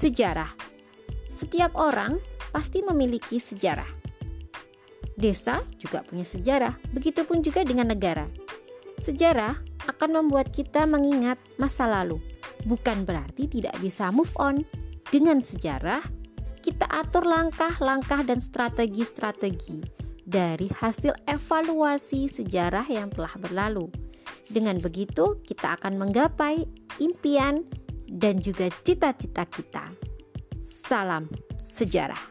sejarah. Setiap orang pasti memiliki sejarah. Desa juga punya sejarah, begitupun juga dengan negara. Sejarah akan membuat kita mengingat masa lalu, bukan berarti tidak bisa move on. Dengan sejarah, kita atur langkah-langkah dan strategi-strategi dari hasil evaluasi sejarah yang telah berlalu. Dengan begitu, kita akan menggapai impian dan juga cita-cita kita. Salam sejarah.